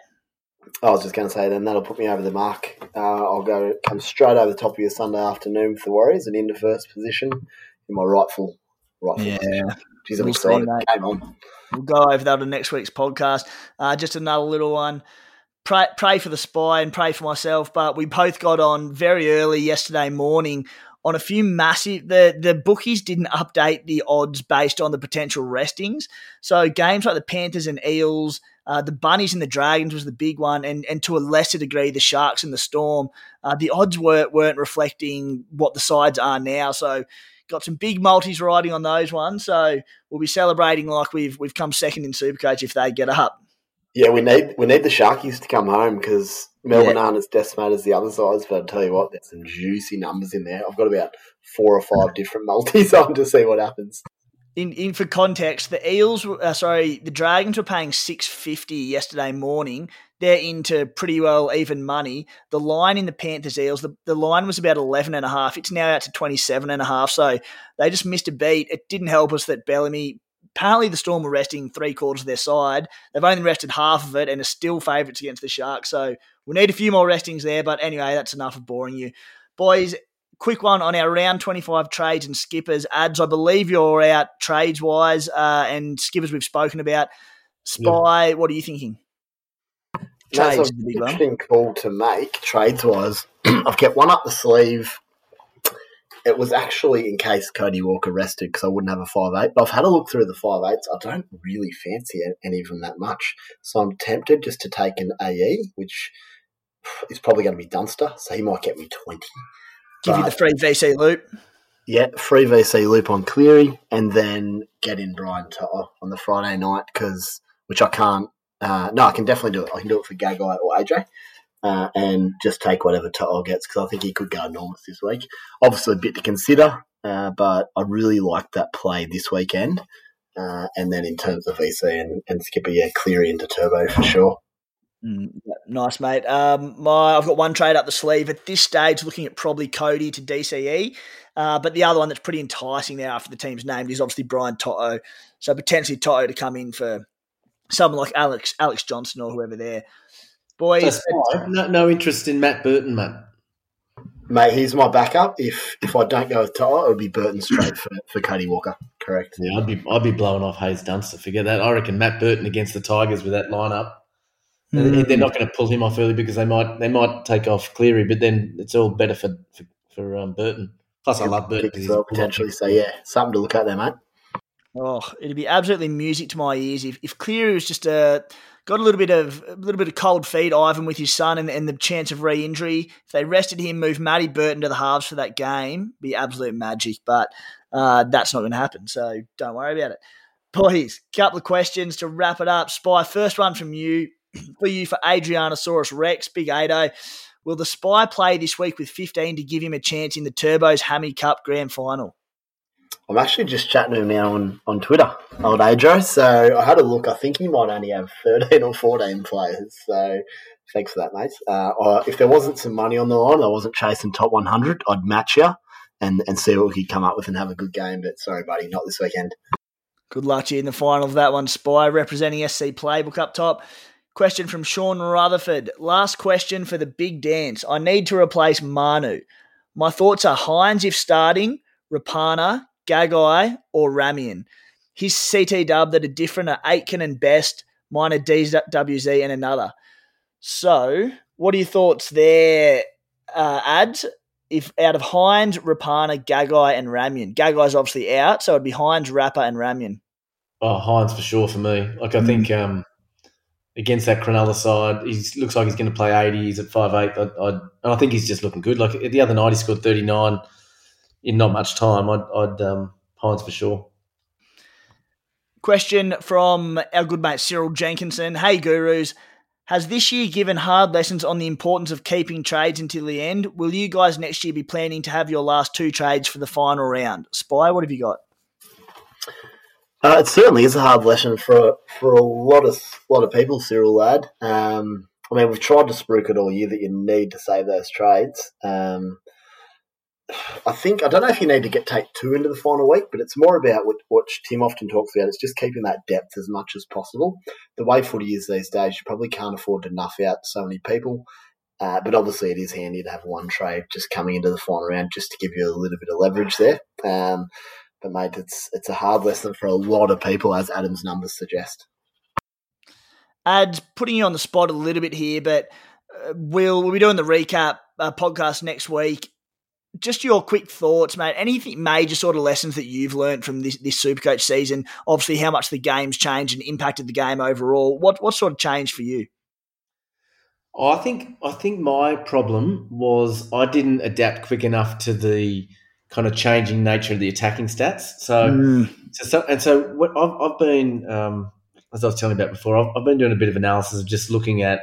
I was just going to say, then that'll put me over the mark. Uh, I'll go come straight over the top of your Sunday afternoon with the Warriors and into first position in my rightful rightful yeah. position. Jeez, I'm excited. Game on. We'll go over that on next week's podcast. Uh, just another little one. Pray, pray for the spy and pray for myself. But we both got on very early yesterday morning on a few massive the the bookies didn't update the odds based on the potential restings. So games like the Panthers and Eels, uh, the Bunnies and the Dragons was the big one, and and to a lesser degree the Sharks and the Storm. Uh, the odds weren't weren't reflecting what the sides are now. So got some big multis riding on those ones. So we'll be celebrating like we've we've come second in Supercoach if they get up. Yeah, we need we need the Sharkies to come home because Melbourne yeah. aren't as decimated as the other sides. But I'll tell you what, there's some juicy numbers in there. I've got about four or five different multis on to see what happens. In, in for context, the Eels, uh, sorry, the Dragons were paying six fifty yesterday morning. They're into pretty well even money. The line in the Panthers Eels, the, the line was about eleven and a half. It's now out to twenty seven and a half. So they just missed a beat. It didn't help us that Bellamy apparently the Storm were resting three quarters of their side. They've only rested half of it and are still favourites against the Sharks. So we need a few more restings there. But anyway, that's enough of boring you. Boys, quick one on our round 25 trades and skippers ads. I believe you're out trades wise uh, and skippers we've spoken about. Spy, yeah. what are you thinking? Trades That's an interesting call to make trades wise. I've kept one up the sleeve it was actually in case Cody Walker rested because I wouldn't have a five eight. But I've had a look through the five eights. I don't really fancy any of them that much. So I'm tempted just to take an AE, which is probably going to be Dunster. So he might get me 20. Give but, you the free VC loop. Yeah, free VC loop on Cleary and then get in Brian To'o on the Friday night because, which I can't. Uh, no, I can definitely do it. I can do it for Gagai or AJ uh, and just take whatever To'o gets because I think he could go enormous this week. Obviously, a bit to consider, uh, but I really like that play this weekend. Uh, and then in terms of VC and, and Skipper, yeah, Cleary into Turbo for sure. Mm, nice, mate. Um, my, I've got one trade up the sleeve at this stage, looking at probably Cody to DCE. Uh, but the other one that's pretty enticing now after the team's named is obviously Brian To'o. So potentially To'o to come in for someone like Alex Alex Johnston or whoever there. Boys, no, no interest in Matt Burton, mate. Mate, he's my backup. If if I don't go with To'o, it would be Burton straight for, for Cody Walker. Correct. Yeah, I'd be I'd be blowing off Haze Dunster. Forget that. I reckon Matt Burton against the Tigers with that lineup. Mm. They're not going to pull him off early because they might they might take off Cleary, but then it's all better for for, for um, Burton. Plus, yeah, I love Burton well, potentially. So yeah, something to look at there, mate. Oh, it'd be absolutely music to my ears if, if Cleary was just a got a little bit of a little bit of cold feet, Ivan, with his son and, and the chance of re-injury. If they rested him, moved Matty Burton to the halves for that game, be absolute magic. But uh, that's not going to happen, so don't worry about it. Boys, couple of questions to wrap it up. Spy, first one from you for you for Adrianosaurus Rex, Big Ado. Will the Spy play this week with 15 to give him a chance in the Turbos Hammy Cup Grand Final? I'm actually just chatting to him now on, on Twitter, old Adro. So I had a look. I think he might only have 13 or 14 players. So thanks for that, mate. Uh, if there wasn't some money on the line, I wasn't chasing top 100, I'd match you and, and see what we could come up with and have a good game. But sorry, buddy, not this weekend. Good luck to you in the final of that one, Spy, representing SC Playbook up top. Question from Sean Rutherford. Last question for the big dance. I need to replace Manu. My thoughts are Hynes if starting, Rapana, Gagai, or Ramien. His CT dub that are different are Aitken and Best, mine are DWZ and another. So, what are your thoughts there, uh, ads? If out of Hynes, Rapana, Gagai, and Ramien, Gagai's obviously out, so it'd be Hynes, Rapper, and Ramien. Oh, Hynes for sure for me. Like I mm. think um, against that Cronulla side. He looks like he's going to play 80. He's at 5'8". I, I, and I think he's just looking good. Like the other night, he scored 39 in not much time. I'd, I'd um, Hynes for sure. Question from our good mate Cyril Jenkinson. Hey, gurus. Has this year given hard lessons on the importance of keeping trades until the end? Will you guys next year be planning to have your last two trades for the final round? Spy, what have you got? Uh, it certainly is a hard lesson for for a lot of lot of people, Cyril lad. Um, I mean, we've tried to spruik it all year that you need to save those trades. Um, I think I don't know if you need to get take two into the final week, but it's more about what, what Tim often talks about. It's just keeping that depth as much as possible. The way footy is these days, you probably can't afford to nuff out so many people. Uh, but obviously, it is handy to have one trade just coming into the final round just to give you a little bit of leverage there. Um, but mate, it's it's a hard lesson for a lot of people, as Adam's numbers suggest. Ad, putting you on the spot a little bit here, but uh, we'll we'll be doing the recap uh, podcast next week. Just your quick thoughts, mate. Anything major sort of lessons that you've learned from this this Supercoach season? Obviously, how much the game's changed and impacted the game overall. What what sort of changed for you? I think I think my problem was I didn't adapt quick enough to the kind of changing nature of the attacking stats. So, mm. so, and so what I've, I've been, um, as I was telling you about before, I've, I've, been doing a bit of analysis of just looking at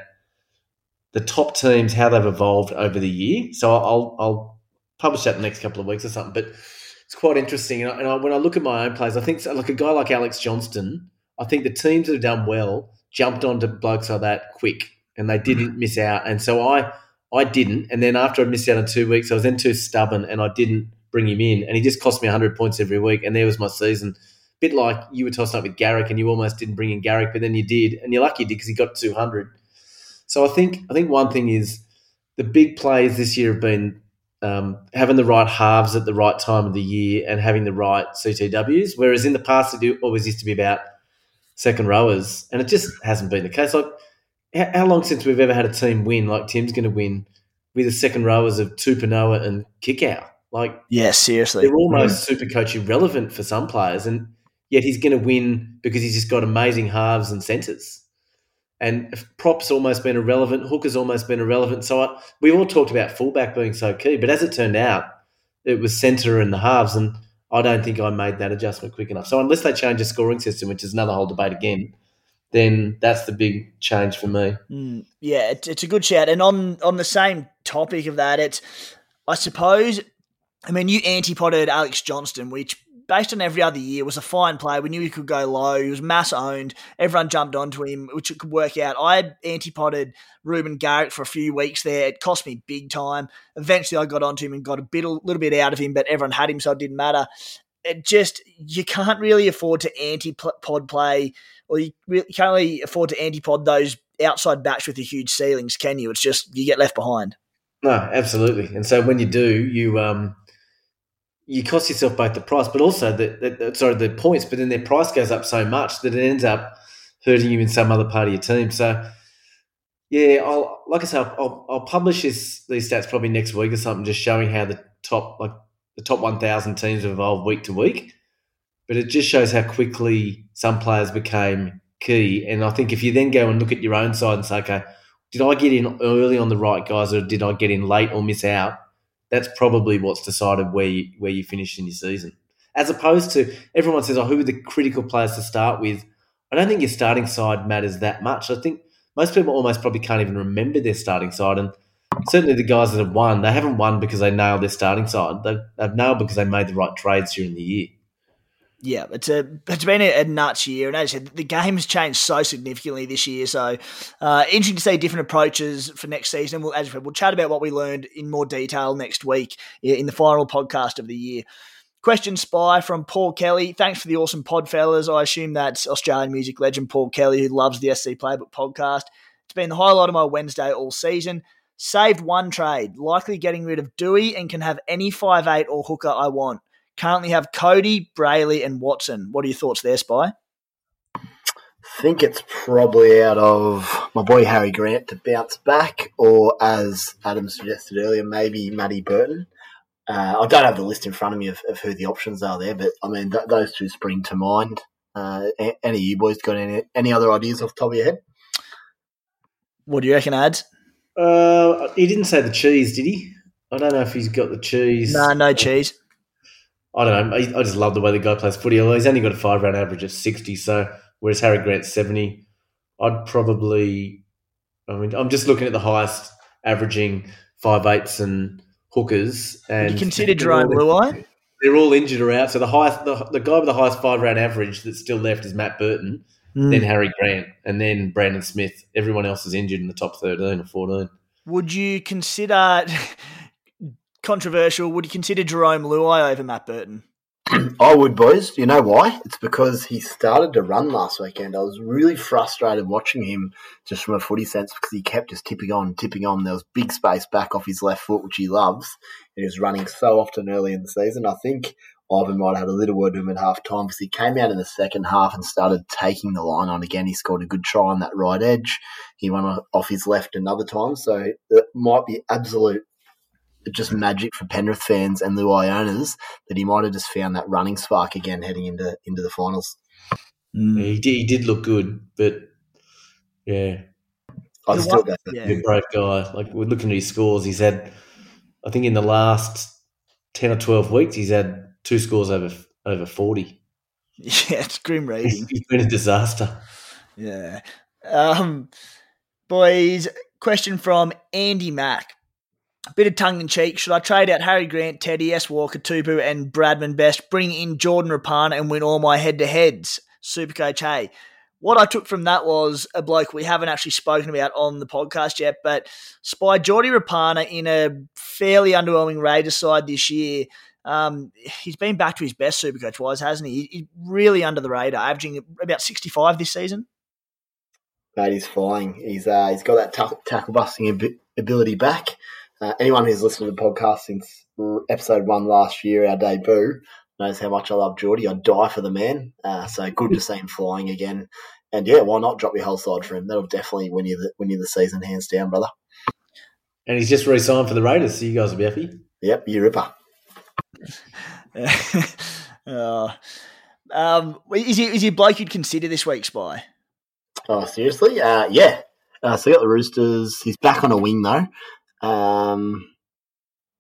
the top teams, how they've evolved over the year. So I'll, I'll publish that the next couple of weeks or something. But it's quite interesting. And, I, and I, when I look at my own plays, I think like a guy like Alex Johnston, I think the teams that have done well jumped onto blokes like that quick and they didn't mm. miss out. And so I, I didn't. And then after I missed out on two weeks, I was then too stubborn and I didn't bring him in, and he just cost me 100 points every week, and there was my season. Bit like you were tossing up with Garrick, and you almost didn't bring in Garrick, but then you did, and you're lucky you did because he got 200. So I think I think one thing is the big plays this year have been um, having the right halves at the right time of the year and having the right CTWs, whereas in the past it always used to be about second rowers, and it just hasn't been the case. Like how long since we've ever had a team win like Tim's going to win with the second rowers of Tupouniua and Kikau? Like, yeah, seriously, they're almost yeah. super coach irrelevant for some players, and yet he's going to win because he's just got amazing halves and centres. And props almost been irrelevant, hookers almost been irrelevant. So I, we all talked about fullback being so key, but as it turned out, it was centre and the halves, and I don't think I made that adjustment quick enough. So unless they change the scoring system, which is another whole debate again, then that's the big change for me. Mm, yeah, it's, it's a good shout. And on on the same topic of that, it's I suppose I mean, you antipoded Alex Johnston, which based on every other year was a fine player. We knew he could go low. He was mass owned. Everyone jumped onto him, which it could work out. I antipoded Reuben Garrick for a few weeks there. It cost me big time. Eventually, I got onto him and got a bit, a little bit out of him, but everyone had him, so it didn't matter. It just you can't really afford to anti-pod play, or you, can't really afford to anti-pod those outside backs with the huge ceilings, can you? It's just you get left behind. No, absolutely. And so when you do, you um you cost yourself both the price, but also the, the, sorry the points. But then their price goes up so much that it ends up hurting you in some other part of your team. So yeah, I'll like I said, I'll, I'll publish this, these stats probably next week or something, just showing how the top like the top one thousand teams have evolved week to week. But it just shows how quickly some players became key. And I think if you then go and look at your own side and say, okay, did I get in early on the right guys, or did I get in late or miss out? That's probably what's decided where you, where you finish in your season. As opposed to everyone says, oh, who are the critical players to start with? I don't think your starting side matters that much. I think most people almost probably can't even remember their starting side. And certainly the guys that have won, they haven't won because they nailed their starting side. They've, they've nailed because they made the right trades during the year. Yeah, it's a it's been a, a nuts year, and as I said, the game has changed so significantly this year. So, uh, interesting to see different approaches for next season. We'll, as I said, we'll chat about what we learned in more detail next week in the final podcast of the year. Question spy from Paul Kelly. Thanks for the awesome pod, fellas. I assume that's Australian music legend Paul Kelly, who loves the SC Playbook podcast. It's been the highlight of my Wednesday all season. Saved one trade, likely getting rid of Dewey, and can have any five eight or hooker I want. Currently have Cody, Brailey, and Watson. What are your thoughts there, Spy? I think it's probably out of my boy Harry Grant to bounce back, or as Adam suggested earlier, maybe Matty Burton. Uh, I don't have the list in front of me of, of who the options are there, but I mean th- those two spring to mind. Uh, any of you boys got any any other ideas off the top of your head? What do you reckon, Ads? Uh, he didn't say the cheese, did he? I don't know if he's got the cheese. Nah, no cheese. I don't know. I, I just love the way the guy plays footy. He's only got a five round average of 60, so whereas Harry Grant's 70, I'd probably. I mean, I'm just looking at the highest averaging five eights and hookers. And Would you consider Jarome Luai? They're all injured or out. So the highest, the, the guy with the highest five round average that's still left is Matt Burton, Mm. then Harry Grant, and then Brandon Smith. Everyone else is injured in the top 13 or 14. Would you consider controversial? Would you consider Jarome Luai over Matt Burton? I would, boys. You know why? It's because he started to run last weekend. I was really frustrated watching him just from a footy sense because he kept just tipping on, tipping on. There was big space back off his left foot, which he loves. And he was running so often early in the season. I think Ivan might have had a little word to him at half time because he came out in the second half and started taking the line on again. He scored a good try on that right edge. He went off his left another time. So it might be absolute just magic for Penrith fans and Luai owners that he might have just found that running spark again heading into into the finals. Mm. He did, he did look good, but yeah, I still one- go. yeah. good brave guy. Like we're looking at his scores, he's had, I think in the last ten or twelve weeks, he's had two scores over over forty. Yeah, it's grim reading. He's been a disaster. yeah. Um, boys, question from Andy Mack. Bit of tongue in cheek. Should I trade out Harry Grant, Teddy S. Walker, Tupu, and Bradman Best, bring in Jordan Rapana, and win all my head to heads? Supercoach Hey. What I took from that was a bloke we haven't actually spoken about on the podcast yet, but spy Geordie Rapana in a fairly underwhelming Raiders side this year. Um, he's been back to his best Supercoach wise, hasn't he? He's really under the radar, averaging about 65 this season. Mate, he's flying. He's uh, he's got that tackle, tackle busting ab- ability back. Uh, anyone who's listened to the podcast since episode one last year, our debut, knows how much I love Geordie. I die for the man. Uh, so good to see him flying again. And yeah, why not drop your whole side for him? That'll definitely win you the win you the season, hands down, brother. And he's just re-signed for the Raiders, so you guys will be happy. Yep, you ripper. uh, um, is he is he a bloke you'd consider this week, Spy? Oh, seriously? Uh, yeah. Uh, so you got the Roosters. He's back on a wing though. Um,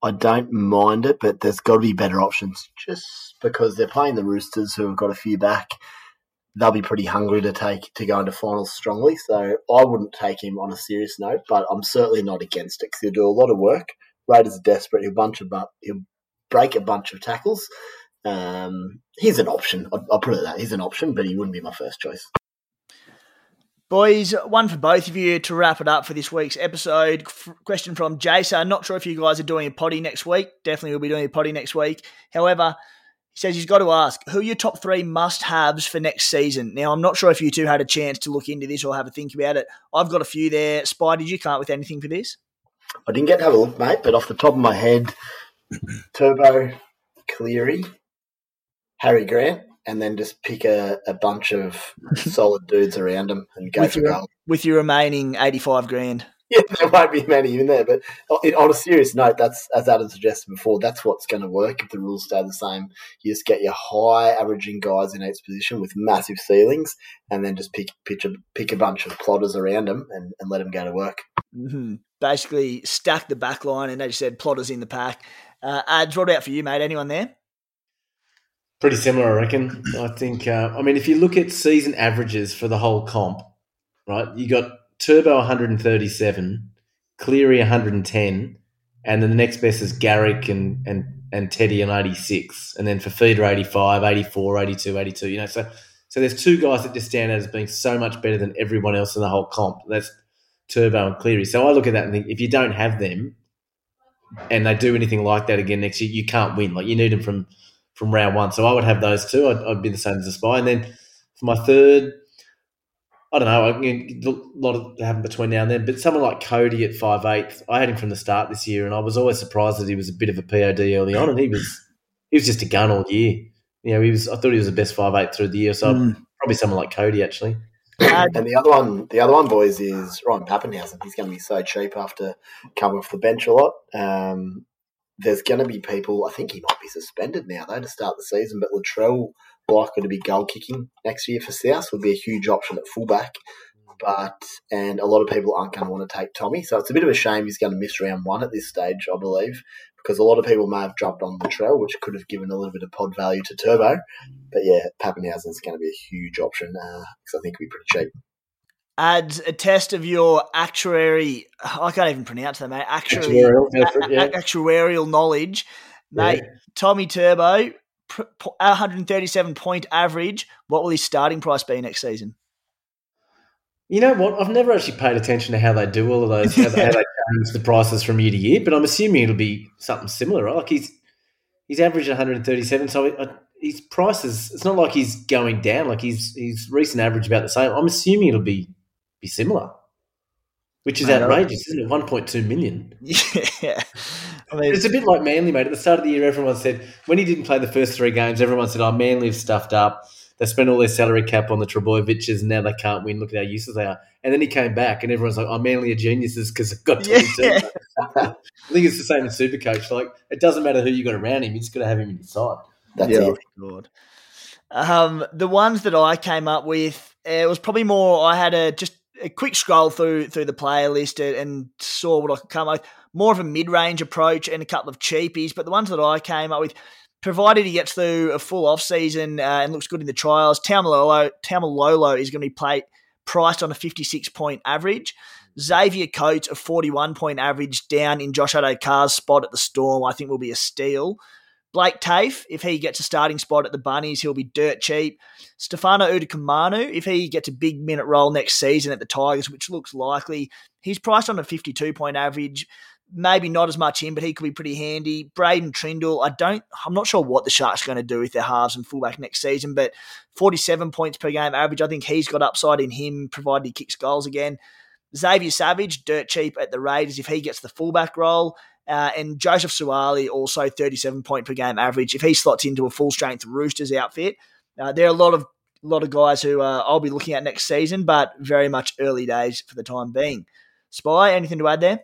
I don't mind it, but there's got to be better options. Just because they're playing the Roosters, who have got a few back, they'll be pretty hungry to take to go into finals strongly. So I wouldn't take him on a serious note, but I'm certainly not against it because he'll do a lot of work. Raiders are desperate. He'll bunch bu- he'll break a bunch of tackles. Um, he's an option. I'll, I'll put it that he's an option, but he wouldn't be my first choice. Boys, one for both of you to wrap it up for this week's episode. F- question from Jason. Not sure if you guys are doing a potty next week. Definitely we will be doing a potty next week. However, he says he's got to ask who are your top three must haves for next season. Now, I'm not sure if you two had a chance to look into this or have a think about it. I've got a few there. Spy, did you come up with anything for this? I didn't get to have a look, mate, but off the top of my head, Turbo, Cleary, Harry Grant, and then just pick a, a bunch of solid dudes around him and go With for your- goal. With your remaining 85 grand. yeah, there won't be many in there. But on a serious note, that's as Adam suggested before. That's what's going to work if the rules stay the same. You just get your high averaging guys in each position with massive ceilings, and then just pick pick a, pick a bunch of plotters around them and, and let them go to work. Mm-hmm. Basically, stack the back line, and as you said, plotters in the pack. Uh, ads, what about for you, mate? Anyone there? Pretty similar, I reckon. I think. Uh, I mean, if you look at season averages for the whole comp, right? You got Turbo 137, Cleary 110, and then the next best is Garrick and and and Teddy on 86, and then for Feeder 85, 84, 82, 82. You know, so so there's two guys that just stand out as being so much better than everyone else in the whole comp. That's Turbo and Cleary. So I look at that and think if you don't have them, and they do anything like that again next year, you can't win. Like you need them from from round one. So I would have those two. I'd, I'd be the same as a spy, and then for my third. I don't know. A lot of happen between now and then, but someone like Cody at five eight, I had him from the start this year, and I was always surprised that he was a bit of a POD early on, and he was he was just a gun all year. You know, he was. I thought he was the best five eight through the year, so mm. probably someone like Cody actually. and the other one, the other one, boys, is Ryan Papenhuyzen. He's going to be so cheap after coming off the bench a lot. Um, there's going to be people. I think he might be suspended now though to start the season, but Latrell likely to be goal kicking next year for South would be a huge option at fullback. But and a lot of people aren't going to want to take Tommy, so it's a bit of a shame he's going to miss round one at this stage, I believe, because a lot of people may have jumped on Latrell, which could have given a little bit of pod value to Turbo. But yeah, Papenhuyzen is going to be a huge option because uh, I think he'll be pretty cheap adds a test of your actuary. I can't even pronounce that, mate. Actuary, actuarial, a, yeah. actuarial knowledge, mate. Yeah. Tommy Turbo, 137 point average. What will his starting price be next season? You know what? I've never actually paid attention to how they do all of those, how, they, how they change the prices from year to year. But I'm assuming it'll be something similar, right? Like he's he's averaged 137, so uh, his prices. It's not like he's going down. Like his his recent average about the same. I'm assuming it'll be be similar, which is mate, outrageous, isn't it? One point two million. Yeah, I mean, it's a bit like Manly, mate. At the start of the year, everyone said when he didn't play the first three games, everyone said, "Oh, Manly have stuffed up." They spent all their salary cap on the Trbojevics, and now they can't win. Look at how useless they are. And then he came back, and everyone's like, "Oh, Manly are geniuses because they've got Tommy yeah. I think it's the same in Supercoach. Like, it doesn't matter who you got around him; you just got to have him in your side. That's yeah. it. Lord. Um, the ones that I came up with, it was probably more. I had a just a quick scroll through through the player list and saw what I could come up with. More of a mid range approach and a couple of cheapies, but the ones that I came up with, provided he gets through a full off season uh, and looks good in the trials, Taumalolo Taumalolo is going to be played, priced on a 56 point average. Xavier Coates, a 41 point average down in Josh Addo-Carr's spot at the Storm, I think will be a steal. Blake Taaffe, if he gets a starting spot at the Bunnies, he'll be dirt cheap. Stefano Utoikamanu, if he gets a big minute role next season at the Tigers, which looks likely, he's priced on a 52 point average. Maybe not as much in, but he could be pretty handy. Braydon Trindall, I don't, I'm not sure what the Sharks are going to do with their halves and fullback next season, but 47 points per game average, I think he's got upside in him, provided he kicks goals again. Xavier Savage, dirt cheap at the Raiders if he gets the fullback role. Uh, and Joseph Suaalii, also 37 point per game average. If he slots into a full strength Roosters outfit, uh, there are a lot of a lot of guys who uh, I'll be looking at next season, but very much early days for the time being. Spy, anything to add there?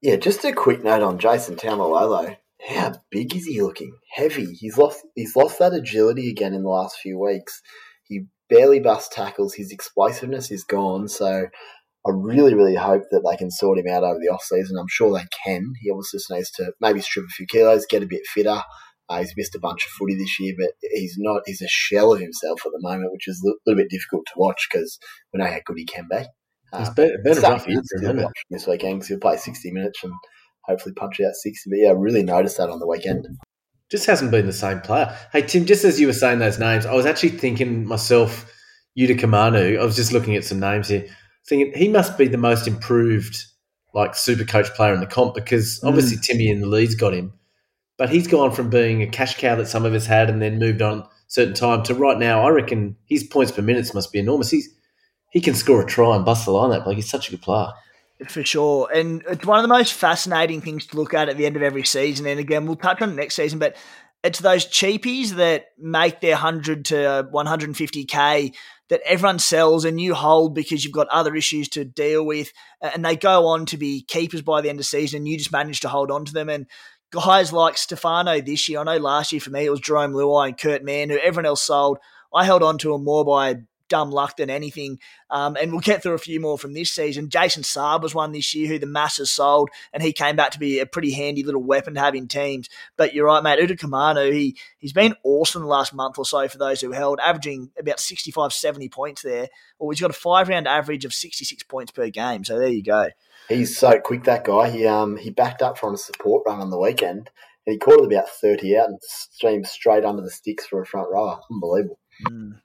Yeah, just a quick note on Jason Taumalolo. How big is he looking? Heavy. He's lost. He's lost that agility again in the last few weeks. He barely busts tackles. His explosiveness is gone. So I really, really hope that they can sort him out over the off season. I'm sure they can. He obviously just needs to maybe strip a few kilos, get a bit fitter. Uh, he's missed a bunch of footy this year, but he's not. He's a shell of himself at the moment, which is a little bit difficult to watch because we know how good he can be. Uh, it's been, been a rough year this weekend because he'll play 60 minutes and hopefully punch out 60. But yeah, I really noticed that on the weekend. Just hasn't been the same player. Hey Tim, just as you were saying those names, I was actually thinking myself, Utoikamanu. I was just looking at some names here thinking he must be the most improved like super coach player in the comp because obviously mm. Timmy and the Leeds got him, but he's gone from being a cash cow that some of us had and then moved on certain time to right now. I reckon his points per minutes must be enormous. He's he can score a try and bust the line up. Like he's such a good player. For sure. And it's one of the most fascinating things to look at at the end of every season. And again, we'll touch on it next season, but it's those cheapies that make their 100 to 150k that everyone sells and you hold because you've got other issues to deal with and they go on to be keepers by the end of season and you just manage to hold on to them. And guys like Stefano this year I know last year for me it was Jarome Luai and Kurt Mann who everyone else sold I held on to them more by dumb luck than anything. Um, and we'll get through a few more from this season. Jason Saab was one this year who the masses sold, and he came back to be a pretty handy little weapon to have in teams. But you're right, mate. Utoikamanu, he, he's been awesome the last month or so for those who held, averaging about 65, 70 points there. Or he's got a five round average of 66 points per game. So there you go. He's so quick, that guy. He um he backed up from a support run on the weekend and he caught it about 30 out and streamed straight under the sticks for a front rower. Unbelievable. Mm.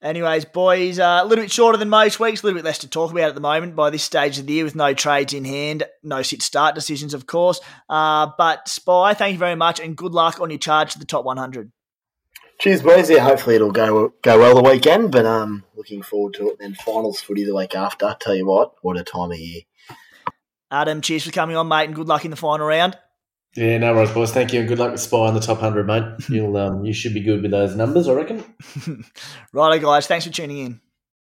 Anyways, boys, uh, a little bit shorter than most weeks, a little bit less to talk about at the moment by this stage of the year with no trades in hand, no sit start decisions, of course. Uh, but Spy, thank you very much and good luck on your charge to the top 100. Cheers, boys. Yeah, hopefully it'll go go well the weekend, but um, looking forward to it. And finals footy the week after. Tell you what, what a time of year. Adam, cheers for coming on, mate, and good luck in the final round. Yeah, no worries, boys. Thank you, and good luck with Spy on the top hundred, mate. You'll um, you should be good with those numbers, I reckon. Righto, guys. Thanks for tuning in.